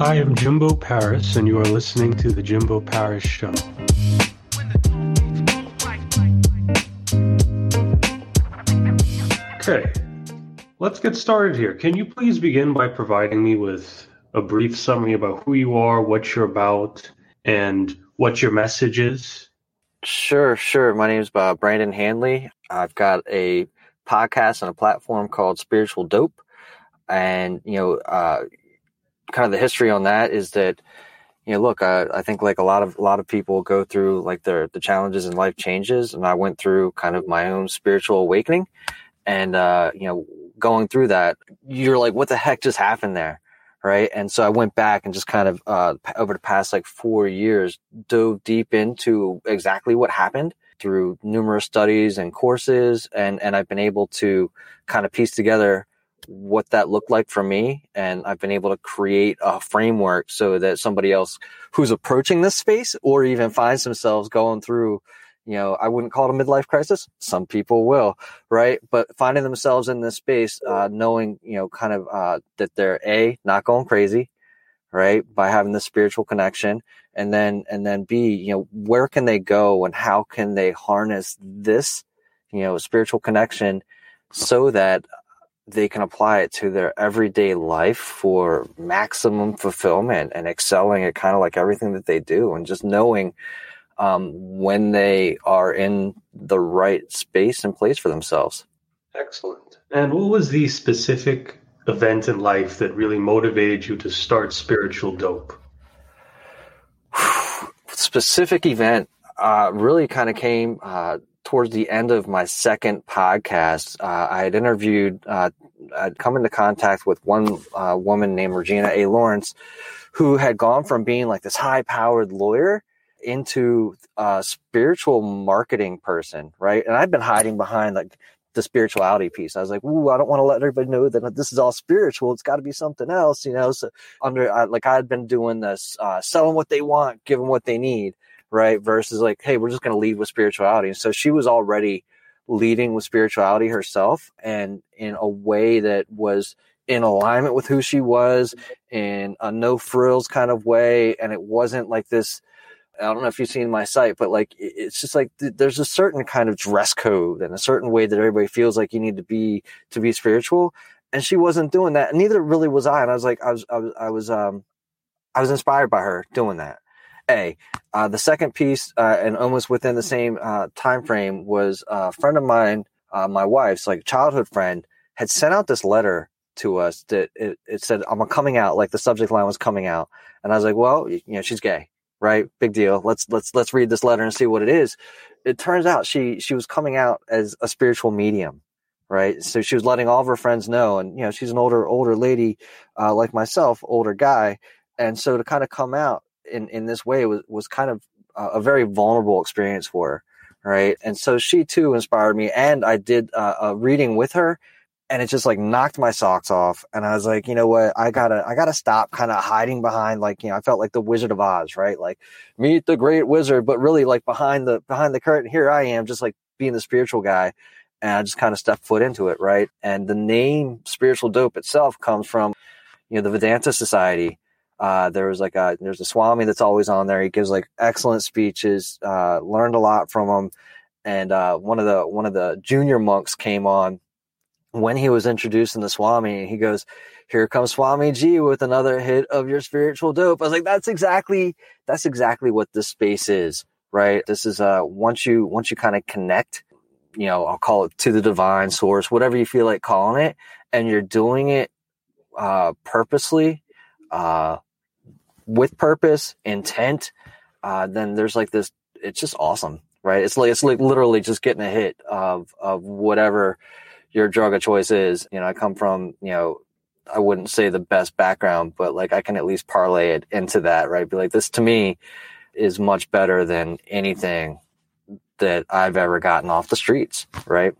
I am Jimbo Paris, and you are listening to The Jimbo Paris Show. Okay, let's get started here. Can you please begin by providing me with a brief summary about who you are, what you're about, and what your message is? Sure, sure. My name is uh, Brandon Handley. I've got a podcast and a platform called Spiritual Dope. And, you know, uh, kind of the history on that is that, you know, look, I, I think like a lot of, a lot of people go through like their, the challenges and life changes. And I went through kind of my own spiritual awakening and, uh, you know, going through that, you're like, what the heck just happened there? right? And so I went back and just kind of uh, over the past like four years dove deep into exactly what happened through numerous studies and courses, and and I've been able to kind of piece together what that looked like for me, and I've been able to create a framework so that somebody else who's approaching this space or even finds themselves going through you know, I wouldn't call it a midlife crisis. Some people will, right? But finding themselves in this space, uh, knowing, you know, kind of, uh, that they're A, not going crazy, right? By having the spiritual connection. And then, and then B, you know, where can they go and how can they harness this, you know, spiritual connection so that they can apply it to their everyday life for maximum fulfillment and excelling at kind of like everything that they do and just knowing, um, when they are in the right space and place for themselves. Excellent. And what was the specific event in life that really motivated you to start spiritual dope? specific event uh, really kind of came uh, towards the end of my second podcast. Uh, I had interviewed, uh, I'd come into contact with one uh, woman named Regina A. Lawrence, who had gone from being like this high powered lawyer into a spiritual marketing person, right? And I've been hiding behind like the spirituality piece. I was like, "Ooh, I don't want to let everybody know that this is all spiritual. It's got to be something else," you know. So under like I had been doing this, uh, selling what they want, giving what they need, right? Versus like, hey, we're just going to lead with spirituality. And so she was already leading with spirituality herself, and in a way that was in alignment with who she was, in a no frills kind of way, and it wasn't like this I don't know if you've seen my site, but like it's just like there's a certain kind of dress code and a certain way that everybody feels like you need to be to be spiritual. And she wasn't doing that, and neither really was I. And I was like, I was, I was, I was, um, I was inspired by her doing that. A, uh, the second piece, uh, and almost within the same uh, time frame, was a friend of mine, uh, my wife's like childhood friend, had sent out this letter to us that it, it said, "I'm coming out." Like the subject line was coming out, and I was like, "Well, you know, she's gay." right? Big deal. Let's let's let's read this letter and see what it is. It turns out she she was coming out as a spiritual medium, right? So she was letting all of her friends know, and you know she's an older older lady uh, like myself, older guy, and so to kind of come out in in this way was was kind of a very vulnerable experience for her, right? And so she too inspired me, and I did uh, a reading with her and it just like knocked my socks off and i was like you know what? I gotta i gotta stop kind of hiding behind like you know i felt like the wizard of oz right? Like meet the great wizard but really like behind the behind the curtain here i am just like being the spiritual guy and i just kind of stepped foot into it right? And the name spiritual dope itself comes from you know the vedanta society uh, there was like a there's a swami that's always on there he gives like excellent speeches uh, learned a lot from him and uh, one of the one of the junior monks came on when he was introducing the Swami, he goes, "Here comes Swamiji with another hit of your spiritual dope." I was like, "That's exactly that's exactly what this space is, right? This is uh once you once you kind of connect, you know, I'll call it to the divine source, whatever you feel like calling it, and you're doing it uh purposely, uh with purpose, intent, uh, then there's like this. It's just awesome, right? It's like it's like literally just getting a hit of of whatever." your drug of choice is. You know, I come from, you know, I wouldn't say the best background, but like I can at least parlay it into that, right? Be like, this to me is much better than anything that I've ever gotten off the streets, right?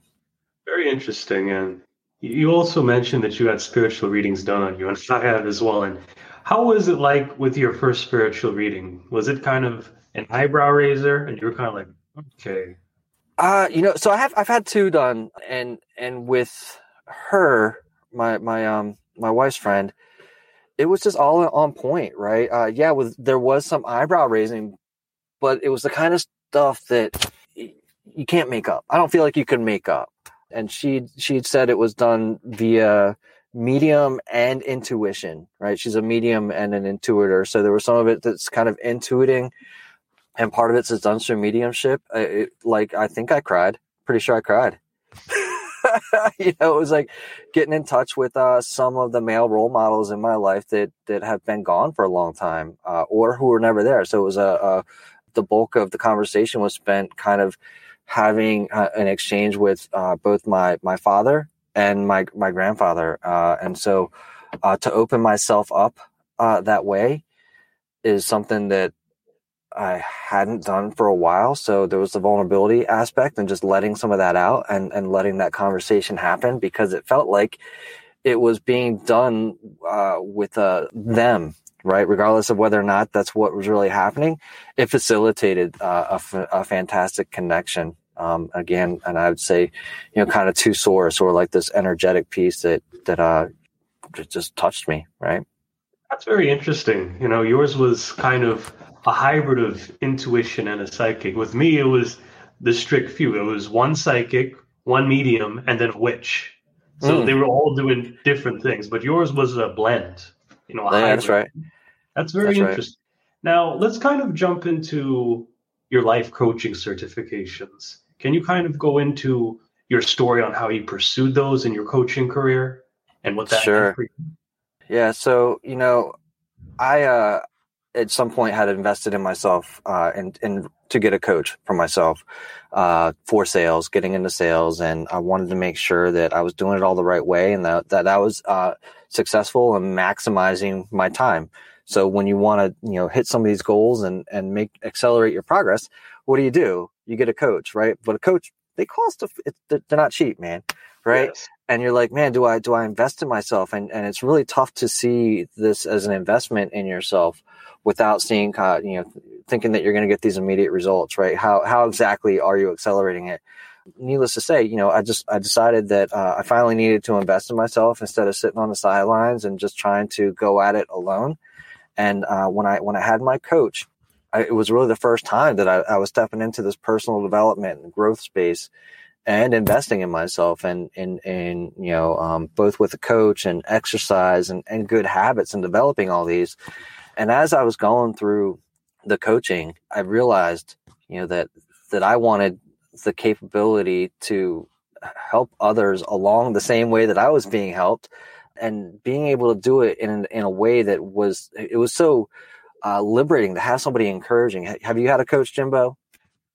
Very interesting. And you also mentioned that you had spiritual readings done on you, and I have as well. And how was it like with your first spiritual reading? Was it kind of an eyebrow raiser, and you were kind of like, okay, uh, you know, so I have I've had two done, and and with her, my my um my wife's friend, it was just all on point, right? Uh, yeah, with there was some eyebrow raising, but it was the kind of stuff that you can't make up. I don't feel like you can make up. And she she'd said it was done via medium and intuition, right? She's a medium and an intuitor. So there was some of it that's kind of intuiting, and part of it's done through mediumship. It, like I think I cried. Pretty sure I cried. you know, it was like getting in touch with uh, some of the male role models in my life that that have been gone for a long time, uh, or who were never there. So it was a, a the bulk of the conversation was spent kind of having uh, an exchange with uh, both my my father and my my grandfather, uh, and so uh, to open myself up uh, that way is something that I hadn't done for a while. So there was the vulnerability aspect and just letting some of that out and and letting that conversation happen because it felt like it was being done uh, with them right? Regardless of whether or not that's what was really happening, it facilitated uh, a, f- a fantastic connection um, again, and I would say, you know, kind of two source or like this energetic piece that that uh, just touched me, right? That's very interesting. You know, yours was kind of a hybrid of intuition and a psychic. With me, it was the strict few. It was one psychic, one medium, and then a witch. So mm. they were all doing different things, but yours was a blend. You know, yeah, that's right. That's very that's interesting. Right. Now let's kind of jump into your life coaching certifications. Can you kind of go into your story on how you pursued those in your coaching career and what that sure. Yeah, so you know, I uh, at some point had invested in myself uh, and and to get a coach for myself uh, for sales, getting into sales, and I wanted to make sure that I was doing it all the right way and that that I was uh, successful and maximizing my time. So when you want to you know hit some of these goals and and make accelerate your progress, what do you do? You get a coach, right? But a coach they cost a, they're not cheap, man, right? Yes. And you're like, man, do I do I invest in myself? And and it's really tough to see this as an investment in yourself without seeing, you know, thinking that you're going to get these immediate results, right? How how exactly are you accelerating it? Needless to say, you know, I just I decided that uh, I finally needed to invest in myself instead of sitting on the sidelines and just trying to go at it alone. And uh, when I when I had my coach, I, it was really the first time that I, I, was stepping into this personal development and growth space and investing in myself and in in you know um, both with a coach and exercise and, and good habits and developing all these. And as i was going through the coaching i realized you know that that i wanted the capability to help others along the same way that i was being helped and being able to do it in in a way that was it was so uh, liberating to have somebody encouraging. Have you had a coach, Jimbo?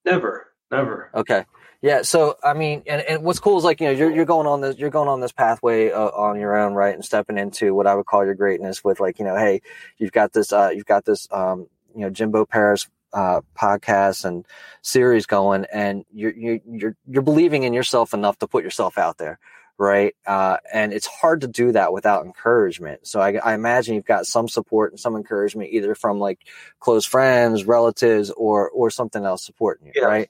Never, never. Okay. Yeah. So, I mean, and, and what's cool is like, you know, you're, you're going on this, you're going on this pathway uh, on your own, right. And stepping into what I would call your greatness with like, you know, Hey, you've got this, uh, you've got this, um, you know, Jimbo Paris, uh, podcast and series going and you're, you're, you're, you're believing in yourself enough to put yourself out there right? Uh, and it's hard to do that without encouragement. So I, I, imagine you've got some support and some encouragement, either from like close friends, relatives, or or something else supporting you, yeah. right?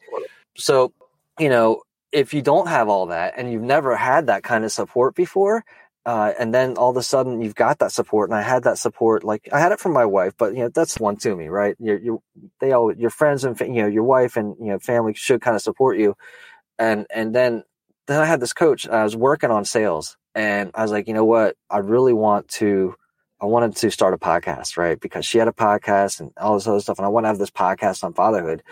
So you know, if you don't have all that and you've never had that kind of support before. Uh, and then all of a sudden you've got that support, and I had that support. Like I had it from my wife, but you know that's one to me, right? You're, you they all your friends and you know your wife and you know family should kind of support you, and and then then I had this coach. I was working on sales, and I was like, you know what? I really want to. I wanted to start a podcast, right? Because she had a podcast and all this other stuff, and I want to have this podcast on fatherhood.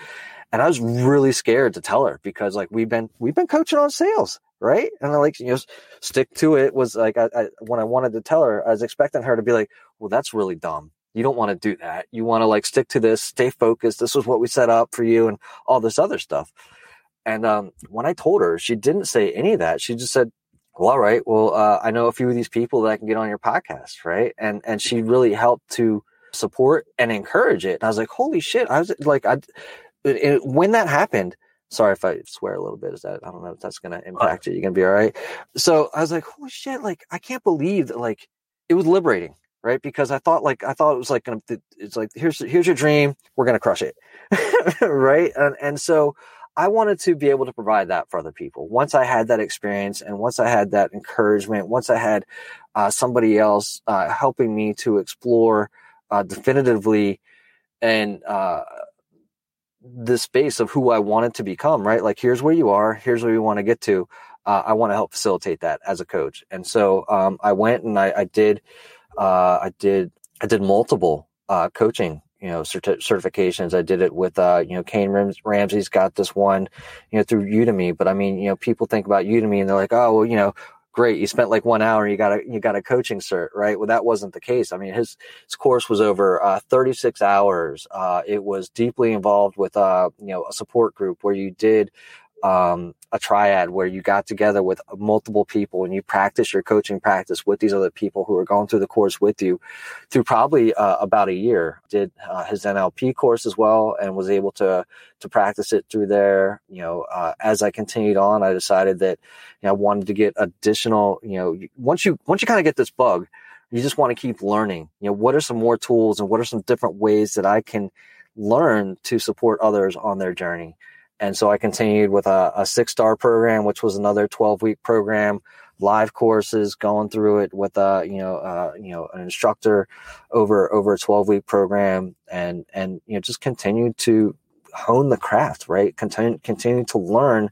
And I was really scared to tell her because, like, we've been we've been coaching on sales, right? And I like you know stick to it. Was like I, I when I wanted to tell her, I was expecting her to be like, "Well, that's really dumb. You don't want to do that. You want to like stick to this, stay focused. This was what we set up for you, and all this other stuff." And um, when I told her, she didn't say any of that. She just said, "Well, all right. Well, uh, I know a few of these people that I can get on your podcast, right?" And and she really helped to support and encourage it. And I was like, "Holy shit!" I was like, "I." It, when that happened, sorry if I swear a little bit. Is that I don't know if that's going to impact you. You're going to be all right. So I was like, "Holy shit!" Like I can't believe that. Like it was liberating right? Because I thought like I thought it was like gonna it's like here's here's your dream, we're gonna crush it, right? And and so I wanted to be able to provide that for other people. Once I had that experience and once I had that encouragement, once I had uh, somebody else uh, helping me to explore uh, definitively and uh, the space of who I wanted to become, right? Like, here's where you are, here's where you want to get to. Uh, I want to help facilitate that as a coach. And so um, I went and I, I did, uh, I did, I did multiple coaching you know certi- certifications. I did it with uh, you know Kain Ram- Ramsay's got this one, you know through Udemy. But I mean, you know, people think about Udemy and they're like, oh, well, you know, great, you spent like one hour, you got a you got a coaching cert, right? Well, that wasn't the case. I mean, his his course was over uh, 36 hours. Uh, it was deeply involved with uh, you know a support group where you did um, a triad where you got together with multiple people and you practice your coaching practice with these other people who are going through the course with you through probably uh, about a year. Did uh, his NLP course as well and was able to to practice it through there. You know, uh, as I continued on, I decided that you know I wanted to get additional. You know, once you once you kind of get this bug, you just want to keep learning. You know, what are some more tools and what are some different ways that I can learn to support others on their journey and so I continued with a, a six star program, which was another 12 week program, live courses, going through it with a, you know, uh, you know, an instructor over, over a 12 week program and, and, you know, just continued to hone the craft, right? Continue, continue to learn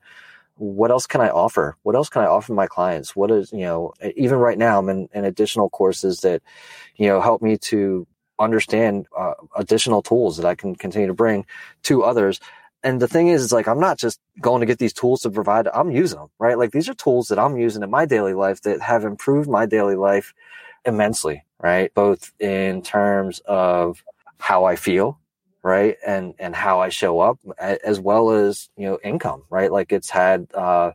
what else can I offer? What else can I offer my clients? What is, you know, even right now, I'm in, in additional courses that, you know, help me to understand uh, additional tools that I can continue to bring to others and the thing is, it's like I'm not just going to get these tools to provide. I'm using them, right? Like these are tools that I'm using in my daily life that have improved my daily life immensely, right? Both in terms of how I feel, right, and and how I show up, as well as you know income, right? Like it's had uh,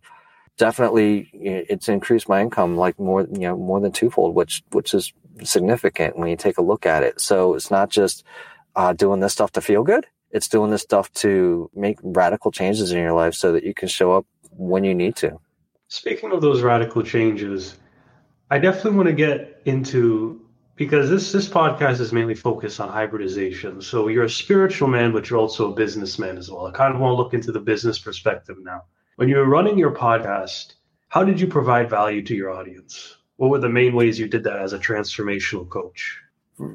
definitely it's increased my income like more you know more than twofold, which which is significant when you take a look at it. So it's not just uh, doing this stuff to feel good it's doing this stuff to make radical changes in your life so that you can show up when you need to. Speaking of those radical changes, I definitely want to get into because this this podcast is mainly focused on hybridization. So you're a spiritual man, but you're also a businessman as well. I kind of want to look into the business perspective now. When you were running your podcast, how did you provide value to your audience? What were the main ways you did that as a transformational coach?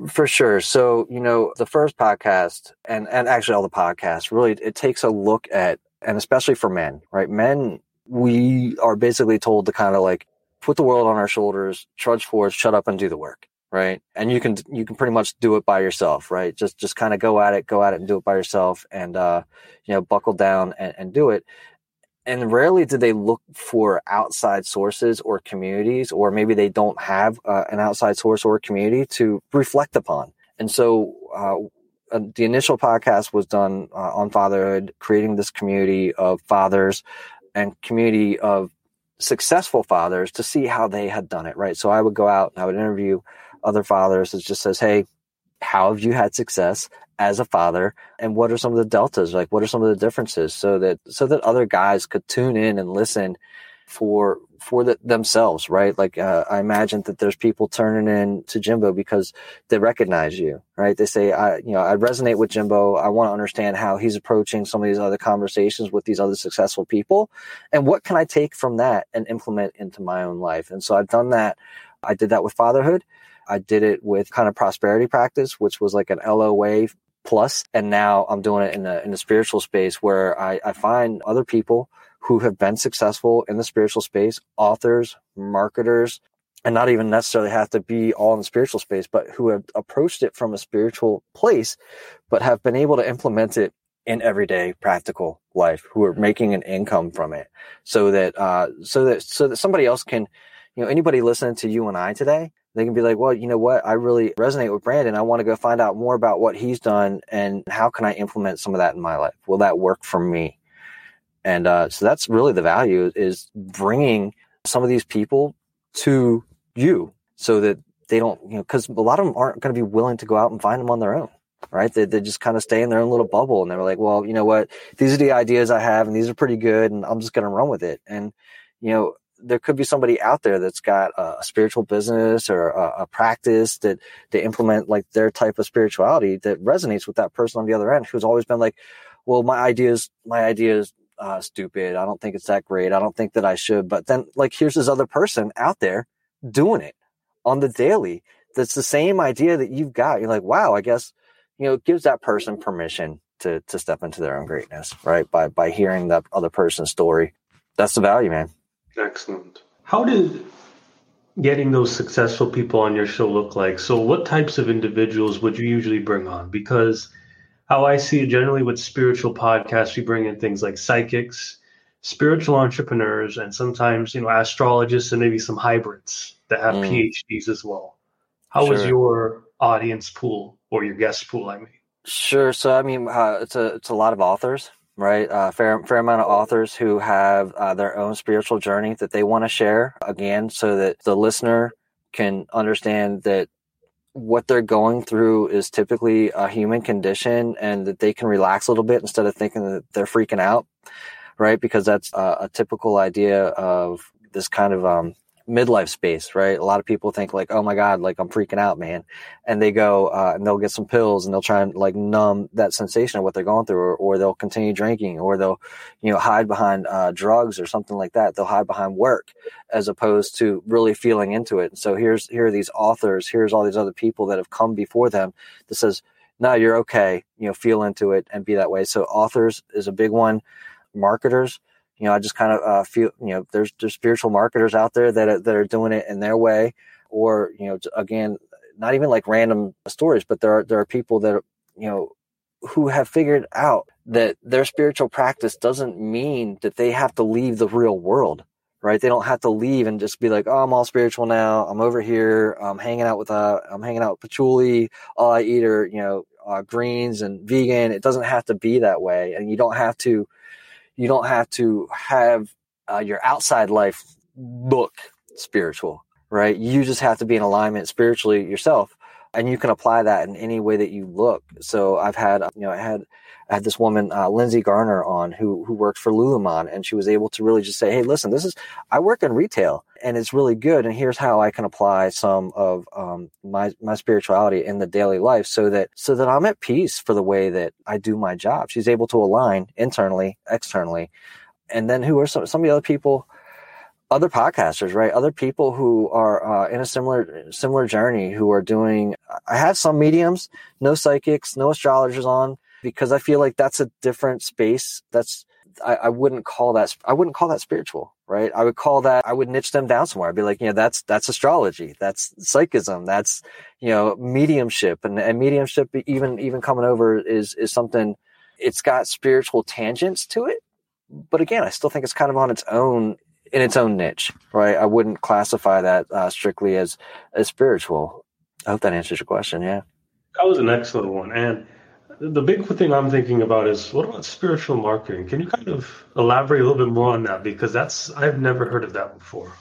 For sure. So, you know, the first podcast and, and actually all the podcasts really, it takes a look at, and especially for men, right? Men, we are basically told to kind of like put the world on our shoulders, trudge forward, shut up and do the work. Right. And you can, you can pretty much do it by yourself, right? Just, just kind of go at it, go at it and do it by yourself and, uh, you know, buckle down and, and do it and rarely do they look for outside sources or communities, or maybe they don't have uh, an outside source or community to reflect upon. And so, uh, uh, the initial podcast was done uh, on fatherhood, creating this community of fathers and community of successful fathers to see how they had done it. Right. So I would go out and I would interview other fathers. It just says, Hey, how have you had success as a father? And what are some of the deltas? Like what are some of the differences so that so that other guys could tune in and listen for for the, themselves right? Like uh, i imagine that there's people turning in to jimbo because they recognize you right? They say i you know i resonate with jimbo. I want to understand how he's approaching some of these other conversations with these other successful people. And what can i take from that and implement into my own life? And so i've done that. I did that with fatherhood I did it with kind of prosperity practice, which was like an LOA plus, and now I'm doing it in the in the spiritual space where I, I find other people who have been successful in the spiritual space, authors, marketers, and not even necessarily have to be all in the spiritual space, but who have approached it from a spiritual place, but have been able to implement it in everyday practical life, who are making an income from it, so that uh, so that so that somebody else can, you know, anybody listening to you and I today they can be like, well, you know what? I really resonate with Brandon. I want to go find out more about what he's done and how can I implement some of that in my life? Will that work for me? And uh, so that's really the value is bringing some of these people to you so that they don't, you know, because a lot of them aren't going to be willing to go out and find them on their own, right? They, they just kind of stay in their own little bubble and they're like, well, you know what? These are the ideas I have and these are pretty good and I'm just going to run with it. And, you know, there could be somebody out there that's got a spiritual business or a, a, practice that they implement like their type of spirituality that resonates with that person on the other end who's always been like, well, my ideas, my ideas uh, stupid. I don't think it's that great. I don't think that I should. But then, like, here's this other person out there doing it on the daily. That's the same idea that you've got. You're like, wow, I guess, you know, it gives that person permission to, to step into their own greatness, right? By, by hearing that other person's story. That's the value, man. Excellent. How did getting those successful people on your show look like? So, what types of individuals would you usually bring on? Because how I see it generally with spiritual podcasts, we bring in things like psychics, spiritual entrepreneurs, and sometimes, you know, astrologists and maybe some hybrids that have mm. PhDs as well. How sure. is your audience pool or your guest pool? I mean, sure. So, I mean, uh, it's a it's a lot of authors right? Uh, fair fair amount of authors who have uh, their own spiritual journey that they want to share again, so that the listener can understand that what they're going through is typically a human condition, and that they can relax a little bit instead of thinking that they're freaking out, right? Because that's a, a typical idea of this kind of um, midlife space, right? A lot of people think like, oh my God, like I'm freaking out, man. And they go, uh, and they'll get some pills and they'll try and like numb that sensation of what they're going through, or, or they'll continue drinking, or they'll, you know, hide behind, uh, drugs or something like that. They'll hide behind work as opposed to really feeling into it. And so here's, here are these authors, here's all these other people that have come before them that says, no, you're okay. You know, feel into it and be that way. So authors is a big one. Marketers, you know, I just kind of uh, feel, you know, there's there's spiritual marketers out there that are, that are doing it in their way, or you know, again, not even like random stories, but there are there are people that you know who have figured out that their spiritual practice doesn't mean that they have to leave the real world right? They don't have to leave and just be like, oh, I'm all spiritual now. I'm over here. I'm hanging out with, uh, I'm hanging out with patchouli. All I eat are, you know, uh, greens and vegan. It doesn't have to be that way. And you don't have to you don't have to have uh, your outside life look spiritual, right? You just have to be in alignment spiritually yourself, and you can apply that in any way that you look. So I've had, you know, I had I had this woman, uh, Lindsay Garner, on who who worked for Lululemon, and she was able to really just say, "Hey, listen, this is I work in retail, and it's really good, and here's how I can apply some of um, my my spirituality in the daily life, so that so that I'm at peace for the way that I do my job." She's able to align internally, externally, and then who are some some of the other people other podcasters, right? Other people who are uh, in a similar similar journey who are doing. I have some mediums, no psychics, no astrologers on, because I feel like that's a different space. That's I, I, wouldn't call that I wouldn't call that spiritual, right? I would call that I would niche them down somewhere. I'd be like, you know, that's that's astrology, that's psychism, that's you know mediumship, and, and mediumship even even coming over is is something. It's got spiritual tangents to it, but again, I still think it's kind of on its own in its own niche, right? I wouldn't classify that uh, strictly as as spiritual. I hope that answers your question. Yeah, that was an excellent one, and the big thing I'm thinking about is what about spiritual marketing? Can you kind of elaborate a little bit more on that? Because that's I've never heard of that before.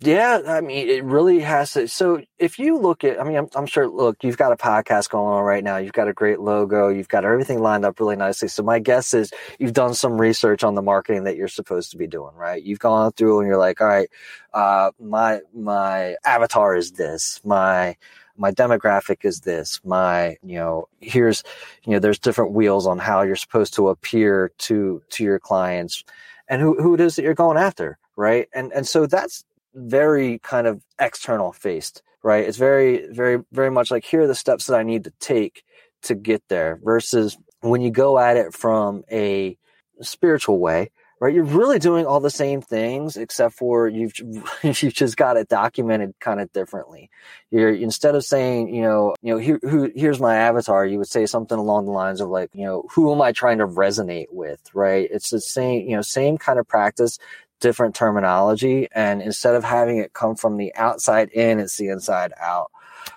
Yeah, I mean, it really has to. So if you look at, I mean, I'm, I'm, sure, look, you've got a podcast going on right now. You've got a great logo. You've got everything lined up really nicely. So my guess is you've done some research on the marketing that you're supposed to be doing, right? You've gone through and you're like, all right, uh, my, my avatar is this, my, my demographic is this my you know here's you know there's different wheels on how you're supposed to appear to to your clients and who, who it is that you're going after right? And and so that's very kind of external faced right? It's very very very much like here are the steps that i need to take to get there versus when you go at it from a spiritual way right? You're really doing all the same things, except for you've you've just got it documented kind of differently. You're instead of saying, you know, you know, here, who, here's my avatar, you would say something along the lines of like, you know, who am I trying to resonate with, right? It's the same, you know, same kind of practice, different terminology, and instead of having it come from the outside in, it's the inside out.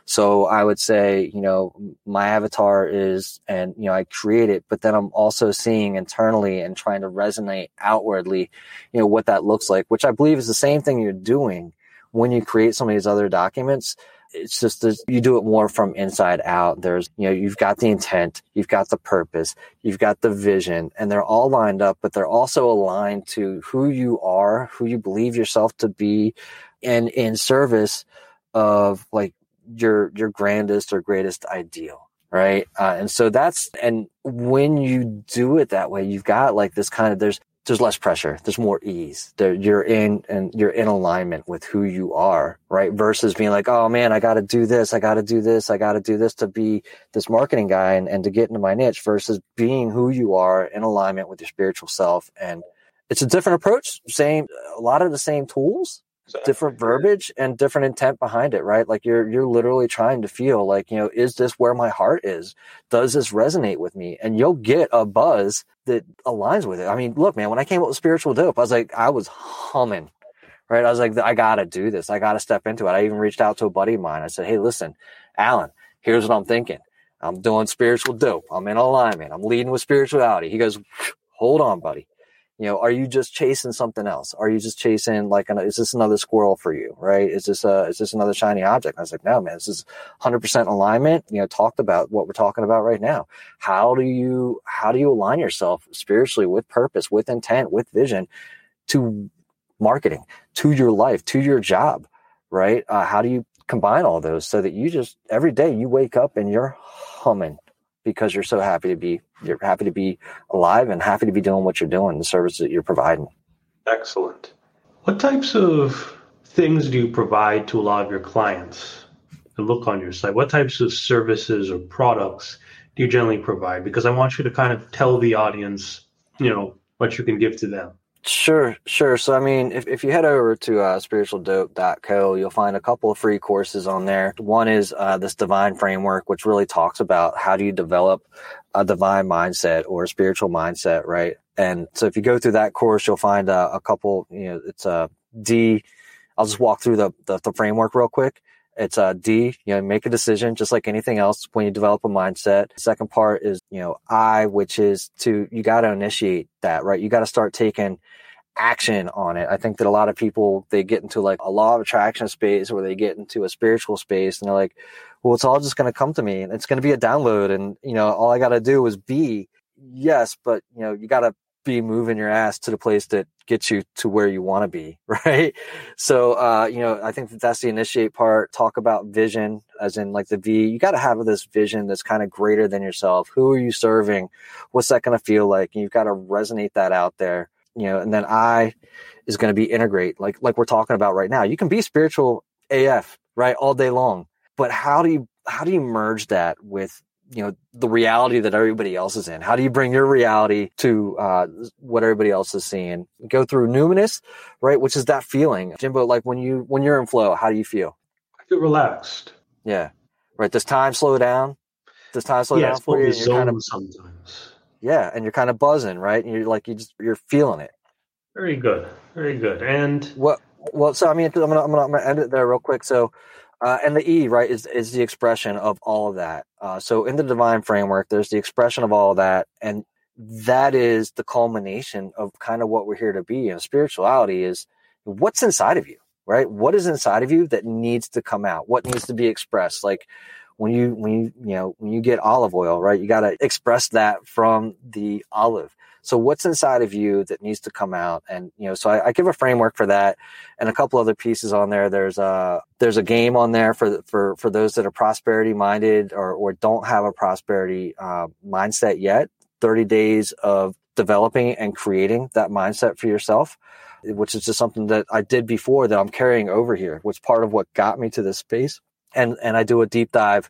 So I would say, you know, my avatar is, and, you know, I create it, but then I'm also seeing internally and trying to resonate outwardly, you know, what that looks like, which I believe is the same thing you're doing when you create some of these other documents. It's just you do it more from inside out. There's, you know, you've got the intent, you've got the purpose, you've got the vision, and they're all lined up, but they're also aligned to who you are, who you believe yourself to be, and in service of like your your grandest or greatest ideal right uh, and so that's and when you do it that way you've got like this kind of there's there's less pressure. There's more ease. There, you're in and you're in alignment with who you are, right? Versus being like, oh man, I got to do this. I got to do this. I got to do this to be this marketing guy and, and to get into my niche versus being who you are in alignment with your spiritual self. And it's a different approach. Same, a lot of the same tools, different verbiage and different intent behind it, right? Like you're you're literally trying to feel like, you know, is this where my heart is? Does this resonate with me? And you'll get a buzz that aligns with it. I mean, look, man, when I came up with spiritual dope, I was like, I was humming. Right. I was like, I gotta do this. I gotta step into it. I even reached out to a buddy of mine. I said, Hey, listen, Alan, here's what I'm thinking. I'm doing spiritual dope. I'm in alignment. I'm leading with spirituality. He goes, Hold on, buddy you know are you just chasing something else? Are you just chasing like an, is this another squirrel for you right? Is this a is this another shiny object? And i was like no man this is 100% alignment you know talked about what we're talking about right now. How do you how do you align yourself spiritually with purpose with intent with vision to marketing to your life to your job right? Uh, how do you combine all those so that you just every day you wake up and you're humming because you're so happy to be you're happy to be alive and happy to be doing what you're doing, the service that you're providing. Excellent. What types of things do you provide to a lot of your clients? To look on your site, what types of services or products do you generally provide? Because I want you to kind of tell the audience, you know, what you can give to them. Sure, sure. So, I mean, if, if you head over to uh, spiritualdope.co, you'll find a couple of free courses on there. One is uh, this divine framework, which really talks about how do you develop a divine mindset or a spiritual mindset, right? And so, if you go through that course, you'll find uh, a couple, you know, it's a D. I'll just walk through the, the, the framework real quick. It's a D, you know, make a decision just like anything else when you develop a mindset. Second part is, you know, I, which is to, you got to initiate that, right? You got to start taking action on it. I think that a lot of people, they get into like a law of attraction space or they get into a spiritual space and they're like, well, it's all just going to come to me and it's going to be a download. And, you know, all I got to do is be yes, but you know, you got to be moving your ass to the place that gets you to where you want to be, right? So, uh, you know, I think that that's the initiate part. Talk about vision, as in like the V. You got to have this vision that's kind of greater than yourself. Who are you serving? What's that going to feel like? And you've got to resonate that out there, you know. And then I is going to be integrate, like like we're talking about right now. You can be spiritual AF, right, all day long, but how do you how do you merge that with you know the reality that everybody else is in. How do you bring your reality to uh, what everybody else is seeing? Go through numinous right which is that feeling. Jimbo like when you when you're in flow how do you feel? I feel relaxed. Yeah. Right does time slow down? Does time slow yeah, down for you you're kind of sometimes. Yeah and you're kind of buzzing right? And you're like you just you're feeling it. Very good. Very good. And what well so i mean i'm gonna i'm gonna, I'm gonna end it there real quick. So uh, and the E, right, is, is the expression of all of that. Uh, so in the divine framework, there's the expression of all of that. And that is the culmination of kind of what we're here to be. And spirituality is what's inside of you, right? What is inside of you that needs to come out? What needs to be expressed? Like when you, when you, you know, when you get olive oil, right, you got to express that from the olive. So what's inside of you that needs to come out? And, you know, so I, I, give a framework for that and a couple other pieces on there. There's a, there's a game on there for, for, for those that are prosperity minded or, or don't have a prosperity uh, mindset yet. 30 days of developing and creating that mindset for yourself, which is just something that I did before that I'm carrying over here, which part of what got me to this space. And, and I do a deep dive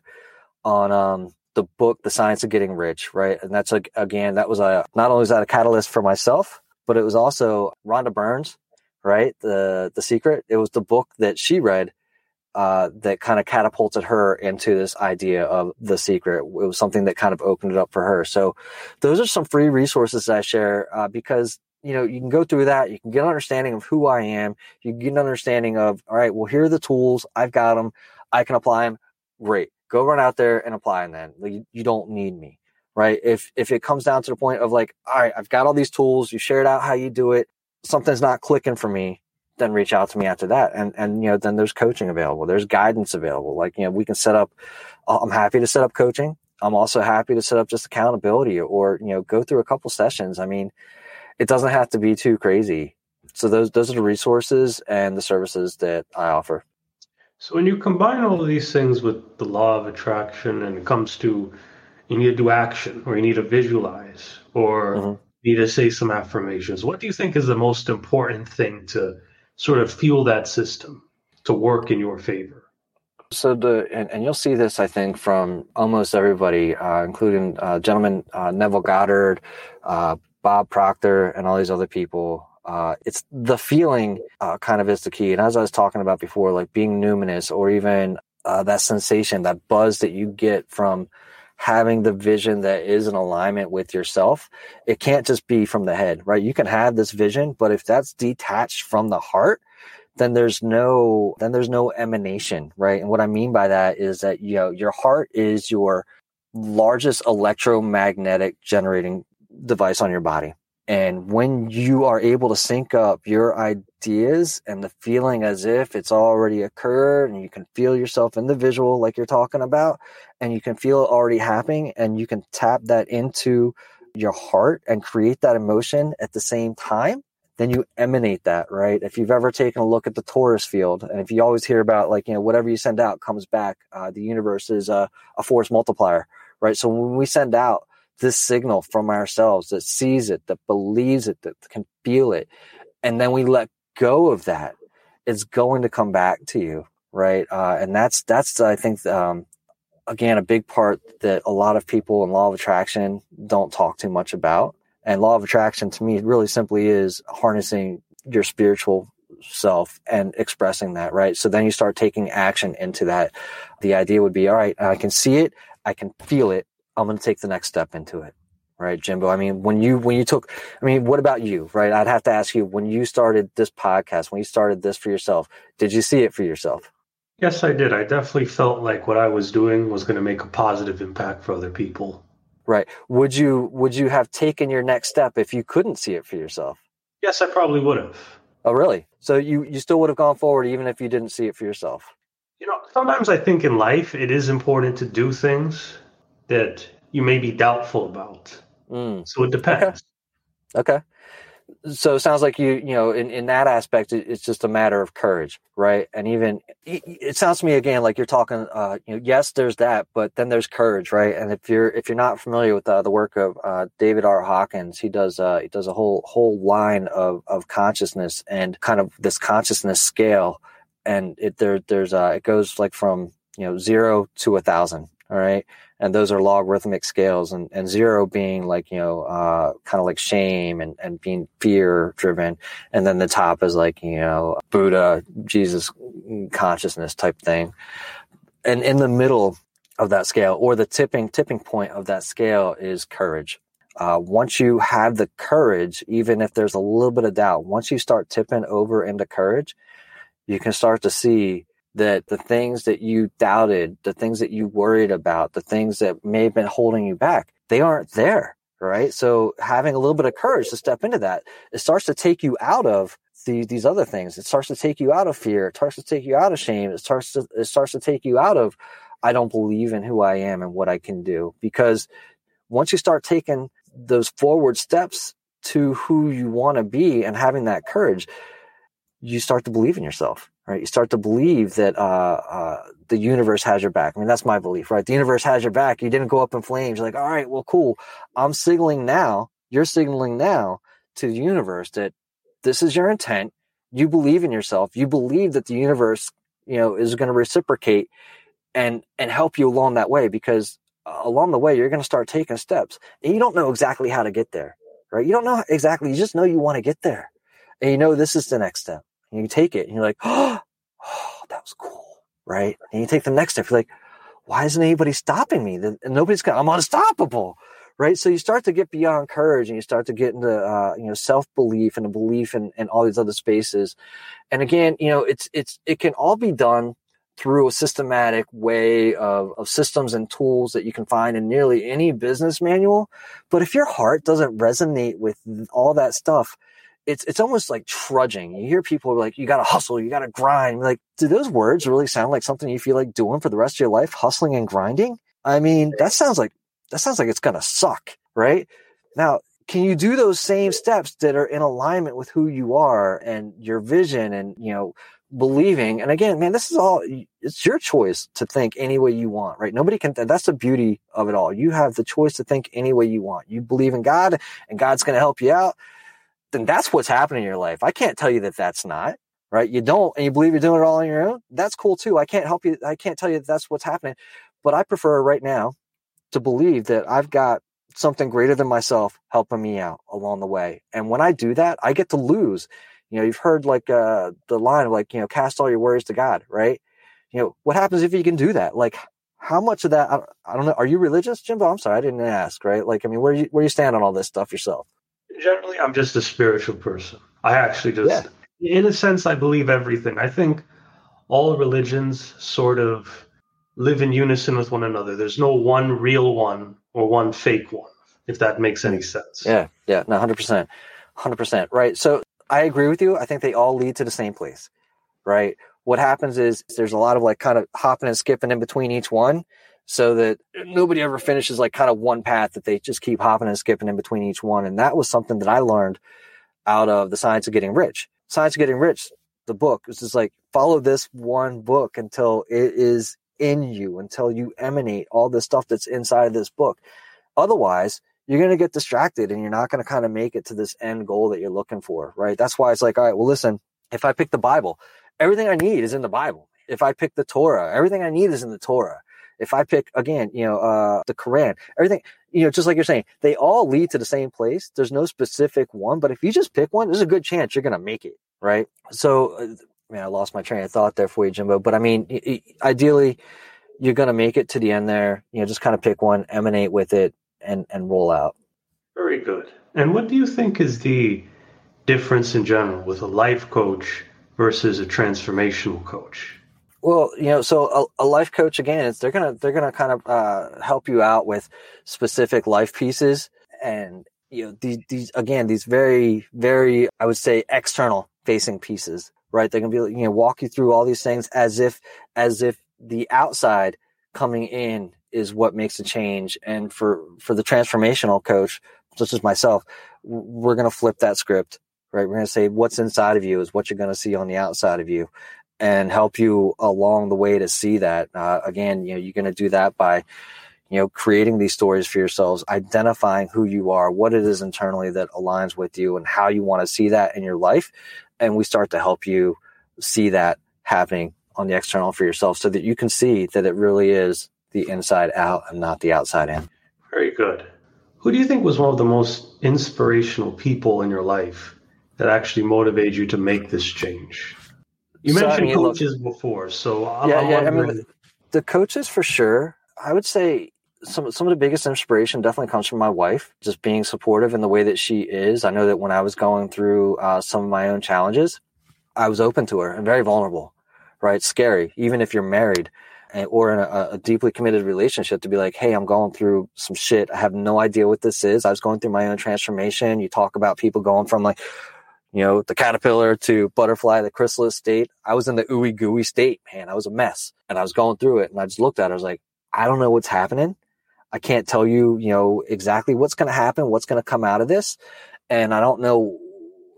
on, um, the book, The Science of Getting Rich, right? And that's like, again, that was a, not only was that a catalyst for myself, but it was also Rhonda Byrne's, right? The, the secret. It was the book that she read, uh, that kind of catapulted her into this idea of the secret. It was something that kind of opened it up for her. So those are some free resources that I share, uh, because you know, you can go through that. You can get an understanding of who I am. You can get an understanding of, all right, well, here are the tools. I've got them. I can apply them. Great go run out there and apply and then like, you don't need me right? If if it comes down to the point of like all right i've got all these tools you shared out how you do it something's not clicking for me then reach out to me after that. And and you know then there's coaching available there's guidance available. Like you know we can set up uh, i'm happy to set up coaching. I'm also happy to set up just accountability or you know go through a couple sessions. I mean it doesn't have to be too crazy. So those those are the resources and the services that i offer so when you combine all of these things with the law of attraction and it comes to you need to do action or you need to visualize or mm-hmm. me to say some affirmations. What do you think is the most important thing to sort of fuel that system to work in your favor? So the and, and you'll see this, I think, from almost everybody, uh, including uh, gentleman uh, Neville Goddard, uh, Bob Proctor, and all these other people. Uh, it's the feeling uh, kind of is the key. And as I was talking about before, like being numinous or even that sensation, that buzz that you get from having the vision that is in alignment with yourself. It can't just be from the head, right? You can have this vision, but if that's detached from the heart, then there's no then there's no emanation right and what i mean by that is that you know your heart is your largest electromagnetic generating device on your body and when you are able to sync up your ideas and the feeling as if it's already occurred and you can feel yourself in the visual like you're talking about and you can feel it already happening and you can tap that into your heart and create that emotion at the same time then you emanate that, right? If you've ever taken a look at the torus field, and if you always hear about like, you know, whatever you send out comes back, uh, the universe is a, a force multiplier, right? So when we send out this signal from ourselves that sees it, that believes it, that can feel it, and then we let go of that, it's going to come back to you, right? Uh, and that's, that's, I think, um, again, a big part that a lot of people in law of attraction don't talk too much about and law of attraction to me really simply is harnessing your spiritual self and expressing that, right? So then you start taking action into that. The idea would be, all right, I can see it, I can feel it. I'm going to take the next step into it. Right, Jimbo. I mean, when you, when you took, I mean, what about you? Right. I'd have to ask you when you started this podcast, when you started this for yourself, did you see it for yourself? Yes, I did. I definitely felt like what I was doing was going to make a positive impact for other people. Right. Would you would you have taken your next step if you couldn't see it for yourself? Yes, I probably would have. Oh, really? So you you still would have gone forward even if you didn't see it for yourself? You know, sometimes I think in life it is important to do things that you may be doubtful about. Mm. So it depends. Okay. okay so it sounds like you you know in, in that aspect it's just a matter of courage right and even it sounds to me again like you're talking uh you know yes there's that but then there's courage right and if you're if you're not familiar with uh, the work of uh, david r hawkins he does uh he does a whole whole line of of consciousness and kind of this consciousness scale and it there there's uh it goes like from you know zero to a thousand all right? And those are logarithmic scales and, and zero being like you know uh, kind of like shame and, and being fear driven and then the top is like you know buddha jesus consciousness type thing. And in the middle of that scale or the tipping tipping point of that scale is courage. Uh, once you have the courage even if there's a little bit of doubt once you start tipping over into courage you can start to see that the things that you doubted, the things that you worried about, the things that may have been holding you back, they aren't there. Right. So having a little bit of courage to step into that, it starts to take you out of the, these other things. It starts to take you out of fear. It starts to take you out of shame. It starts to, it starts to take you out of, I don't believe in who I am and what I can do. Because once you start taking those forward steps to who you want to be and having that courage, you start to believe in yourself right? You start to believe that uh, uh, the universe has your back. I mean, that's my belief, right? The universe has your back. You didn't go up in flames. You're like, all right, well, cool. I'm signaling now. You're signaling now to the universe that this is your intent. You believe in yourself. You believe that the universe, you know, is going to reciprocate and and help you along that way because uh, along the way you're going to start taking steps and you don't know exactly how to get there, right? You don't know exactly. You just know you want to get there, and you know this is the next step and you take it and you're like, oh, that was cool, right? And you take the next step, you're like, why isn't anybody stopping me? Nobody's I'm unstoppable, right? So you start to get beyond courage and you start to get into, uh, you know, self belief and a belief in, in all these other spaces. And again, you know, it's, it's, it can all be done through a systematic way of, of systems and tools that you can find in nearly any business manual. But if your heart doesn't resonate with all that stuff, it's it's almost like trudging. You hear people like, "You got to hustle, you got to grind." Like, do those words really sound like something you feel like doing for the rest of your life, hustling and grinding? I mean, that sounds like that sounds like it's gonna suck, right? Now, can you do those same steps that are in alignment with who you are and your vision, and you know, believing and again man this is all it's your choice to think any way you want right nobody can that's the beauty of it all you have the choice to think any way you want you believe in god and god's to help you out then that's what's happening in your life i can't tell you that that's not right you don't and you believe you're doing it all on your own that's cool too i can't help you i can't tell you that that's what's happening but i prefer right now to believe that i've got something greater than myself helping me out along the way and when i do that i get to lose you know, you've heard like uh, the line of like, you know, cast all your worries to God, right? You know, what happens if you can do that? Like, how much of that? I, I don't know. Are you religious, Jimbo? I'm sorry, I didn't ask, right? Like, I mean, where you where you stand on all this stuff yourself? Generally, I'm just a spiritual person. I actually just, yeah. in a sense, I believe everything. I think all religions sort of live in unison with one another. There's no one real one or one fake one, if that makes any sense. Yeah, yeah, no, hundred percent, hundred percent, right. So I agree with you. I think they all lead to the same place, right? What happens is there's a lot of like kind of hopping and skipping in between each one so that nobody ever finishes like kind of one path that they just keep hopping and skipping in between each one. And that was something that I learned out of the science of getting rich. Science of getting rich, the book is just like follow this one book until it is in you, until you emanate all the stuff that's inside of this book. Otherwise, you're going to get distracted and you're not going to kind of make it to this end goal that you're looking for, right? That's why it's like, all right, well, listen, if I pick the Bible, everything I need is in the Bible. If I pick the Torah, everything I need is in the Torah. If I pick again, you know, uh, the Quran, everything, you know, just like you're saying, they all lead to the same place. There's no specific one, but if you just pick one, there's a good chance you're going to make it, right? So, uh, man, I lost my train of thought there for you, Jimbo. But I mean, ideally, you're going to make it to the end there. You know, just kind of pick one, emanate with it, and and roll out. Very good. And what do you think is the difference in general with a life coach versus a transformational coach? Well, you know, so a, a life coach again, it's they're gonna they're gonna kind of uh, help you out with specific life pieces, and you know these these again these very very I would say external facing pieces, right? They're gonna be you know walk you through all these things as if as if the outside coming in is what makes a change. And for for the transformational coach, such as myself, we're to flip that script, right? We're going to say what's inside of you is what you're going to see on the outside of you, and help you along the way to see that. Uh, again, you know, you're going to do that by you know creating these stories for yourselves identifying who you are what it is internally that aligns with you and how you want to see that in your life and we start to help you see that happening on the external for yourself so that you can see that it really is the inside out and not the outside in. Very good. Who do you think was one of the most inspirational people in your life that actually motivated you to make this change? You so, mentioned I mean, coaches look, before, so I'm, yeah, I'm yeah. I mean, the coaches for sure. I would say some some of the biggest inspiration definitely comes from my wife, just being supportive in the way that she is. I know that when I was going through uh, some of my own challenges, I was open to her and very vulnerable. Right, scary. Even if you're married, or in a, a, deeply committed relationship to be like, Hey, I'm going through some shit. I have no idea what this is. I was going through my own transformation. You talk about people going from like, you know, the caterpillar to butterfly, the chrysalis state. I was in the ooey gooey state, man. I was a mess and I was going through it. And I just looked at it. I was like, I don't know what's happening. I can't tell you, you know, exactly what's going to happen, what's going to come out of this. And I don't know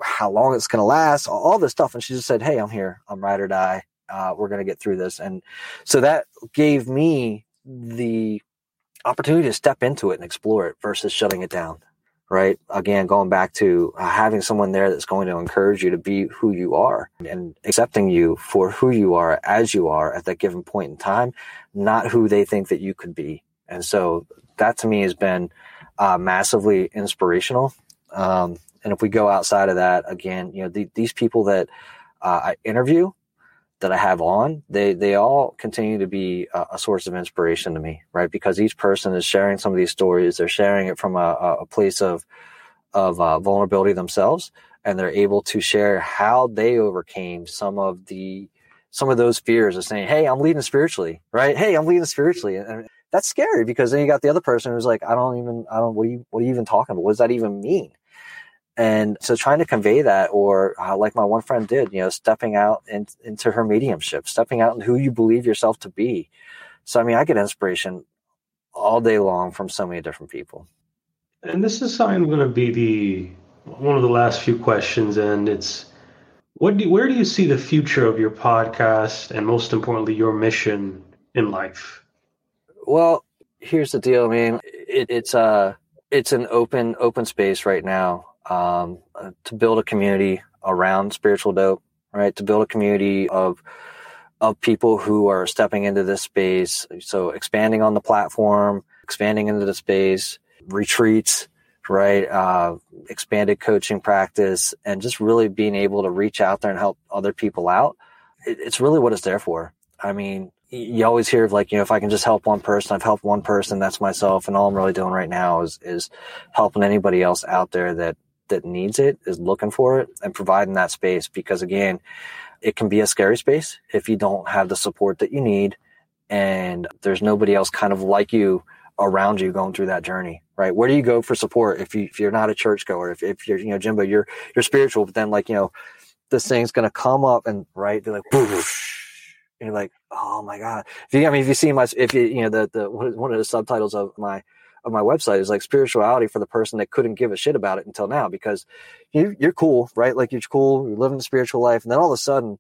how long it's going to last, all this stuff. And she just said, Hey, I'm here. I'm ride or die uh, we're going to get through this. And so that gave me the opportunity to step into it and explore it versus shutting it down. Right. Again, going back to uh, having someone there that's going to encourage you to be who you are and accepting you for who you are as you are at that given point in time, not who they think that you could be. And so that to me has been uh, massively inspirational. Um, and if we go outside of that, again, you know, the, these people that uh, I interview, that I have on, they they all continue to be a, a, source of inspiration to me, right? Because each person is sharing some of these stories. They're sharing it from a, a place of of uh, vulnerability themselves, and they're able to share how they overcame some of the some of those fears of saying, "Hey, I'm leading spiritually," right? "Hey, I'm leading spiritually," and that's scary because then you got the other person who's like, "I don't even, I don't, what are you, what are you even talking about? What does that even mean?" And so trying to convey that, or uh, like my one friend did, you know, stepping out in, into her mediumship, stepping out in who you believe yourself to be. So, I mean, I get inspiration all day long from so many different people. And this is something going to be the one of the last few questions, and it's What do, where do you see the future of your podcast and most importantly, your mission in life? Well, here's the deal, man. It, it's a uh, it's an open open space right now um, uh, to build a community around spiritual dope, right? To build a community of of people who are stepping into this space. So expanding on the platform, expanding into the space, retreats, right? Uh, expanded coaching practice, and just really being able to reach out there and help other people out. It, it's really what it's there for. I mean, you always hear of like, you know, if I can just help one person, I've helped one person, that's myself. And all I'm really doing right now is, is helping anybody else out there that, that needs it, is looking for it and providing that space. Because again, it can be a scary space if you don't have the support that you need and there's nobody else kind of like you around you going through that journey, right? Where do you go for support if you, if you're not a churchgoer, if, if you're, you know, Jimbo, you're, you're spiritual, but then like, you know, this thing's going to come up and right. They're like, and you're like, oh my god. If you, I mean, if you see my, if you, you know, the the one of the subtitles of my of my website is like spirituality for the person that couldn't give a shit about it until now because you, you're cool, right? Like you're cool, you're living the spiritual life, and then all of a sudden,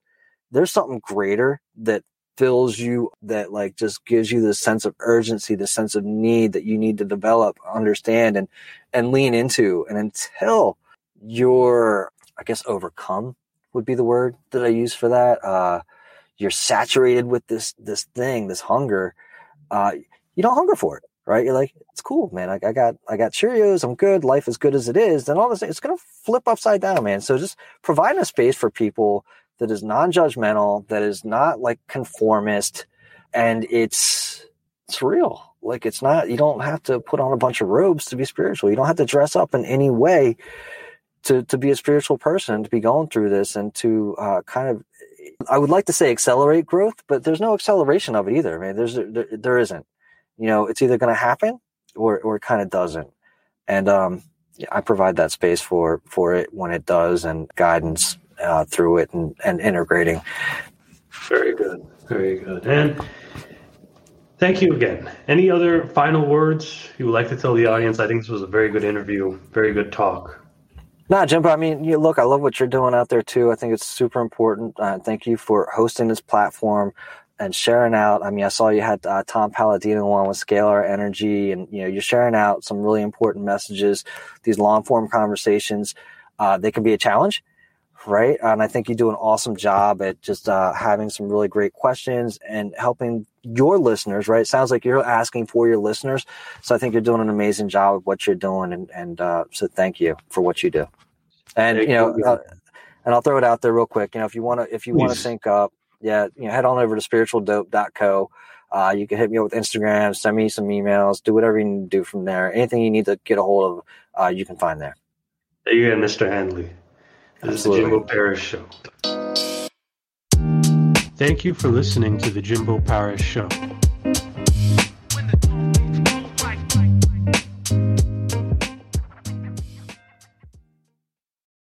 there's something greater that fills you that like just gives you this sense of urgency, this sense of need that you need to develop, understand, and and lean into. And until you're, I guess, overcome would be the word that I use for that. Uh, you're saturated with this this thing, this hunger. Uh, you don't hunger for it, right? You're like, it's cool, man. I, I got I got Cheerios. I'm good. Life is good as it is. Then all this, it's gonna flip upside down, man. So just providing a space for people that is non-judgmental, that is not like conformist, and it's it's real. Like it's not. You don't have to put on a bunch of robes to be spiritual. You don't have to dress up in any way to to be a spiritual person to be going through this and to uh, kind of I would like to say accelerate growth, but there's no acceleration of it either. I mean, there's there, there isn't. You know, it's either going to happen or or it kind of doesn't. And um, I provide that space for for it when it does, and guidance uh, through it, and and integrating. Very good, very good, and. Thank you again. Any other final words you would like to tell the audience? I think this was a very good interview, very good talk. Nah, Jimbo. I mean, you, look, I love what you're doing out there too. I think it's super important. Uh, thank you for hosting this platform and sharing out. I mean, I saw you had uh, Tom Paladino on with Scalar Energy, and you know, you're sharing out some really important messages. These long form conversations, uh, they can be a challenge, right? And I think you do an awesome job at just uh, having some really great questions and helping your listeners, right? It sounds like you're asking for your listeners. So I think you're doing an amazing job of what you're doing. And, and uh, so thank you for what you do. And you know, uh, and I'll throw it out there real quick. You know, if you want to, if you want to sync up, yeah, you know, head on over to spiritualdope.co. Uh, you can hit me up with Instagram, send me some emails, do whatever you need to do from there. Anything you need to get a hold of, uh, you can find there. There you go, Mr. Handley. This Absolutely. is the Jimbo Paris Show. Thank you for listening to the Jimbo Paris Show.